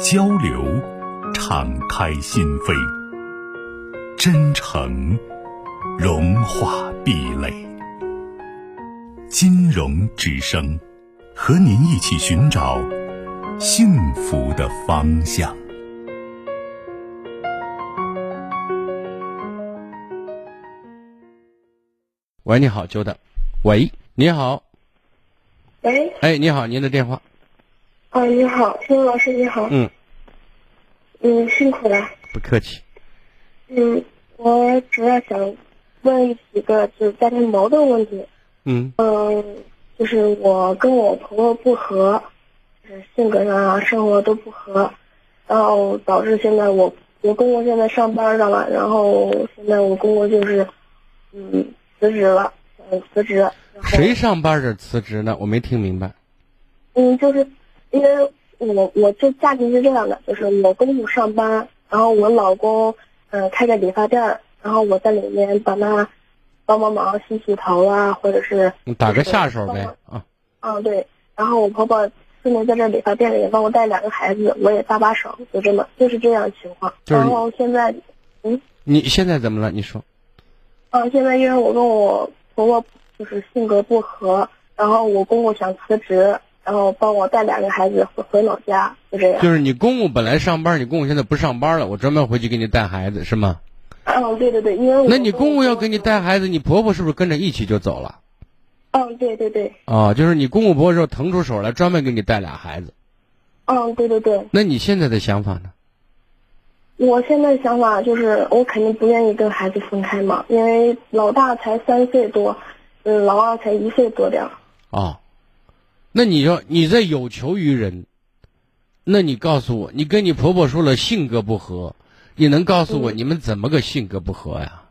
交流，敞开心扉；真诚，融化壁垒。金融之声，和您一起寻找幸福的方向。喂，你好，久等。喂，你好。喂。哎，你好，您的电话。哦，你好，孙老师，你好。嗯。嗯，辛苦了。不客气。嗯，我主要想问几个就是家庭矛盾问题。嗯。嗯，就是我跟我婆婆不和，就是性格上啊、生活都不和，然后导致现在我我公公现在上班上了，然后现在我公公就是嗯辞职了，嗯辞职。谁上班是辞职呢？我没听明白。嗯，就是。因为我我这家庭是这样的，就是我公公上班，然后我老公嗯开个理发店儿，然后我在里面帮他帮帮忙洗洗头啊，或者是打个下手呗啊。嗯，对。然后我婆婆顺便在这理发店里帮我带两个孩子，我也搭把手，就这么就是这样情况。然后现在，嗯。你现在怎么了？你说。嗯，现在因为我跟我婆婆就是性格不合，然后我公公想辞职。然后帮我带两个孩子回回老家，就这样。就是你公公本来上班，你公公现在不上班了，我专门回去给你带孩子，是吗？嗯，对对对，因为那你公公要给你带孩子，你婆婆是不是跟着一起就走了？嗯，对对对。哦，就是你公公婆婆说腾出手来专门给你带俩孩子。嗯，对对对。那你现在的想法呢？我现在想法就是，我肯定不愿意跟孩子分开嘛，因为老大才三岁多，嗯，老二才一岁多点儿。哦。那你要你在有求于人，那你告诉我，你跟你婆婆说了性格不合，你能告诉我你们怎么个性格不合呀？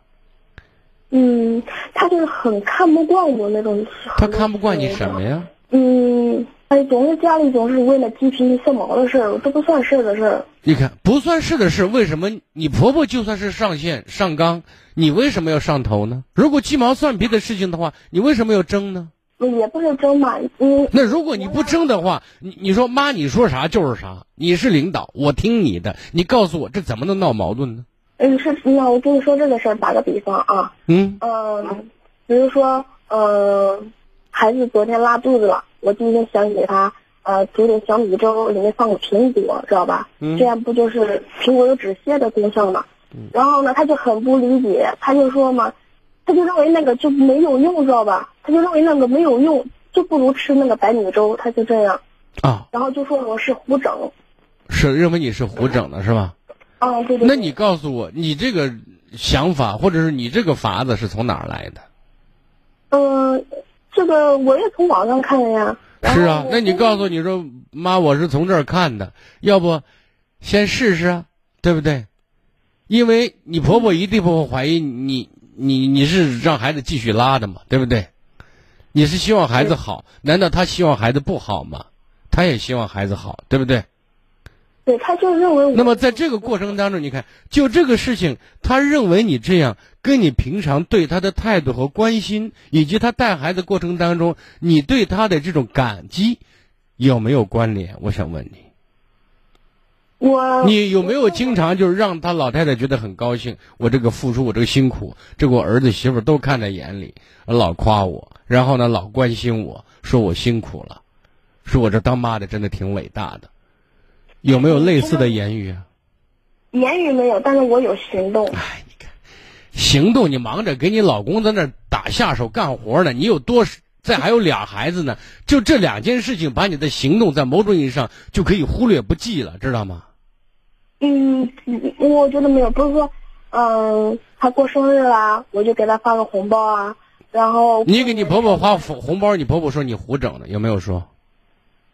嗯，他就是很看不惯我那种。他看不惯你什么呀？嗯，哎，总是家里总是为了鸡皮蒜毛的事儿，都不算事的事儿。你看，不算事的事，为什么你婆婆就算是上线上纲，你为什么要上头呢？如果鸡毛蒜皮的事情的话，你为什么要争呢？也不是争嘛，嗯。那如果你不争的话，你你说妈，你说啥就是啥，你是领导，我听你的，你告诉我这怎么能闹矛盾呢？嗯，是那我跟你说这个事儿，打个比方啊，嗯嗯，比如说呃，孩子昨天拉肚子了，我今天想给他呃煮点小米粥，里面放个苹果，知道吧？嗯，这样不就是苹果有止泻的功效嘛？嗯，然后呢，他就很不理解，他就说嘛。他就认为那个就没有用，知道吧？他就认为那个没有用，就不如吃那个白米粥。他就这样啊，然后就说我是胡整，是认为你是胡整的是吧？啊，对对。那你告诉我，你这个想法或者是你这个法子是从哪儿来的？嗯，这个我也从网上看的呀。是啊，那你告诉你说妈，我是从这儿看的，要不先试试啊，对不对？因为你婆婆一定不会怀疑你。你你是让孩子继续拉的嘛，对不对？你是希望孩子好，难道他希望孩子不好吗？他也希望孩子好，对不对？对，他就认为。那么在这个过程当中，你看，就这个事情，他认为你这样，跟你平常对他的态度和关心，以及他带孩子过程当中，你对他的这种感激，有没有关联？我想问你。我你有没有经常就是让他老太太觉得很高兴？我这个付出，我这个辛苦，这个我儿子媳妇都看在眼里，老夸我，然后呢老关心我，说我辛苦了，说我这当妈的真的挺伟大的，有没有类似的言语啊？言语没有，但是我有行动。哎，你看，行动你忙着给你老公在那打下手干活呢，你有多再还有俩孩子呢，就这两件事情，把你的行动在某种意义上就可以忽略不计了，知道吗？嗯，我觉得没有，不是说，嗯，他过生日啦，我就给他发个红包啊，然后你给你婆婆发红红包，你婆婆说你胡整的，有没有说？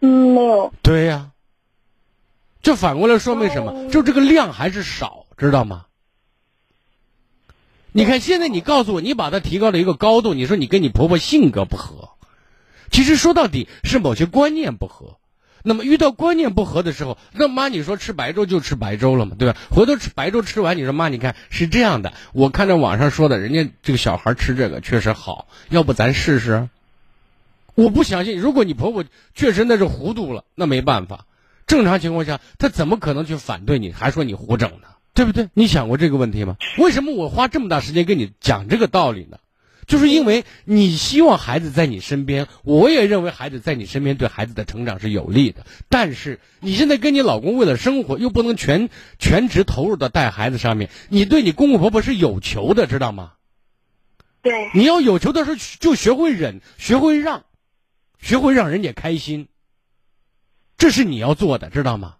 嗯，没有。对呀，这反过来说明什么？就这个量还是少，知道吗？你看现在你告诉我，你把它提高了一个高度，你说你跟你婆婆性格不合，其实说到底是某些观念不合。那么遇到观念不合的时候，那妈你说吃白粥就吃白粥了嘛，对吧？回头吃白粥吃完，你说妈你看是这样的，我看着网上说的，人家这个小孩吃这个确实好，要不咱试试？我不相信，如果你婆婆确实那是糊涂了，那没办法。正常情况下，她怎么可能去反对你，还说你胡整呢？对不对？你想过这个问题吗？为什么我花这么大时间跟你讲这个道理呢？就是因为你希望孩子在你身边，我也认为孩子在你身边对孩子的成长是有利的。但是你现在跟你老公为了生活，又不能全全职投入到带孩子上面，你对你公公婆婆是有求的，知道吗？对。你要有求的时候，就学会忍，学会让，学会让人家开心。这是你要做的，知道吗？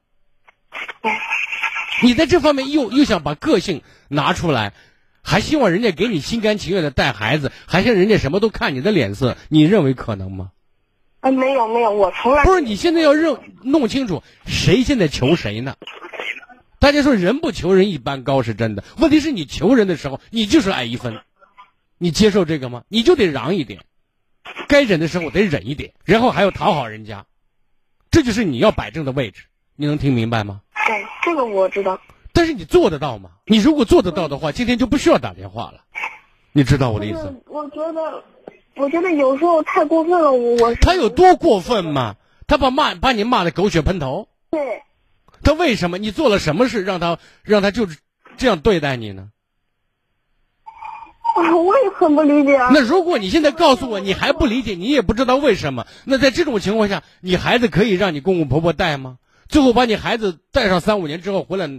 你在这方面又又想把个性拿出来。还希望人家给你心甘情愿的带孩子，还像人家什么都看你的脸色，你认为可能吗？啊，没有没有，我从来不是。你现在要认弄清楚，谁现在求谁呢？大家说人不求人一般高是真的，问题是你求人的时候，你就是矮一分，你接受这个吗？你就得让一点，该忍的时候得忍一点，然后还要讨好人家，这就是你要摆正的位置。你能听明白吗？对，这个我知道。但是你做得到吗？你如果做得到的话，今天就不需要打电话了。你知道我的意思？我觉得，我觉得有时候太过分了。我我他有多过分吗？他把骂把你骂的狗血喷头。对。他为什么？你做了什么事让他让他就是这样对待你呢？啊，我也很不理解。那如果你现在告诉我你还不理解，你也不知道为什么，那在这种情况下，你孩子可以让你公公婆婆带吗？最后把你孩子带上三五年之后回来。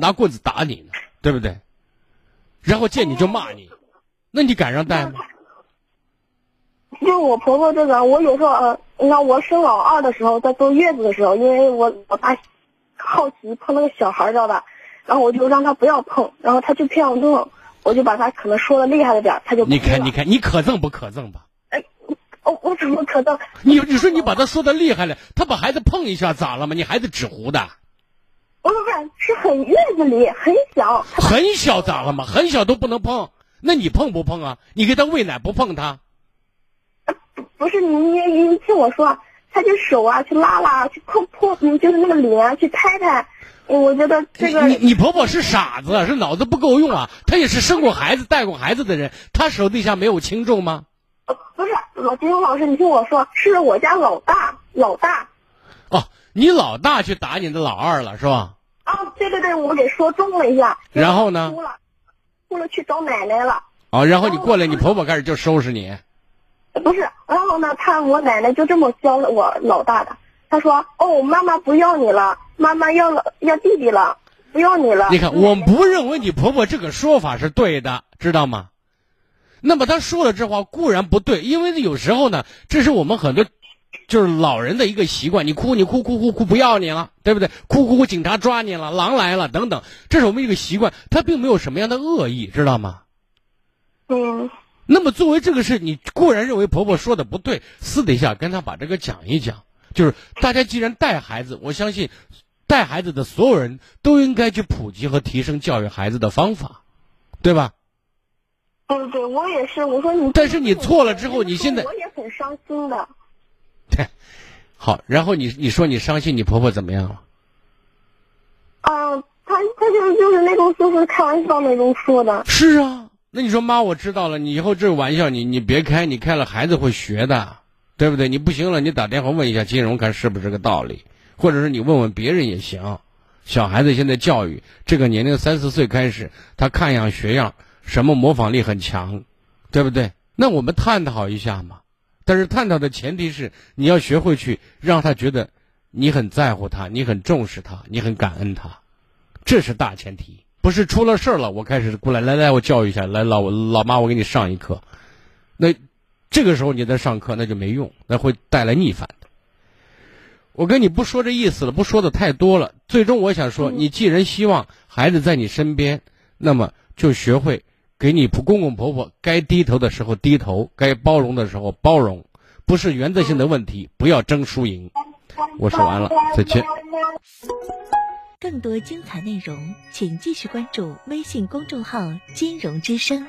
拿棍子打你呢，对不对？然后见你就骂你，那你敢让带吗？就我婆婆这个，我有时候呃，你看我生老二的时候，在坐月子的时候，因为我我爸好奇碰那个小孩，知道吧？然后我就让他不要碰，然后他就偏要弄，我就把他可能说的厉害了点，他就你看你看你可憎不可憎吧？哎，我我怎么可能？你你说你把他说的厉害了，他把孩子碰一下咋了嘛？你孩子纸糊的。不是不是，是很月子里很小，很小咋了嘛？很小都不能碰，那你碰不碰啊？你给他喂奶不碰他？不是你你你听我说，他就手啊去拉拉去碰碰，就是那个脸去拍拍，我觉得这个你你婆婆是傻子，是脑子不够用啊？她也是生过孩子带过孩子的人，她手底下没有轻重吗？老金老师，你听我说，是我家老大老大。哦。你老大去打你的老二了是吧？啊，对对对，我给说中了一下。然后呢？哭了，哭了去找奶奶了。哦，然后你过来，你婆婆开始就收拾你。不是，然后呢，他我奶奶就这么教了我老大的。她说：“哦，妈妈不要你了，妈妈要了要弟弟了，不要你了。”你看，我不认为你婆婆这个说法是对的，知道吗？那么他说了这话固然不对，因为有时候呢，这是我们很多。就是老人的一个习惯，你哭你哭哭哭哭不要你了，对不对？哭哭哭，警察抓你了，狼来了等等，这是我们一个习惯，他并没有什么样的恶意，知道吗？嗯。那么作为这个事，你固然认为婆婆说的不对，私底下跟他把这个讲一讲，就是大家既然带孩子，我相信带孩子的所有人都应该去普及和提升教育孩子的方法，对吧？对对，我也是。我说你，但是你错了之后，你现在我也很伤心的。对，好，然后你你说你伤心，你婆婆怎么样了？啊，她她就就是那种就是开玩笑那种说的。是啊，那你说妈，我知道了，你以后这个玩笑你你别开，你开了孩子会学的，对不对？你不行了，你打电话问一下金融，看是不是这个道理，或者是你问问别人也行。小孩子现在教育这个年龄三四岁开始，他看样学样，什么模仿力很强，对不对？那我们探讨一下嘛。但是探讨的前提是你要学会去让他觉得你很在乎他，你很重视他，你很感恩他，这是大前提。不是出了事儿了，我开始过来，来来，我教育一下，来老老妈，我给你上一课。那这个时候你在上课，那就没用，那会带来逆反的。我跟你不说这意思了，不说的太多了。最终我想说，你既然希望孩子在你身边，那么就学会。给你公公婆婆该低头的时候低头，该包容的时候包容，不是原则性的问题，不要争输赢。我说完了，再见。更多精彩内容，请继续关注微信公众号“金融之声”。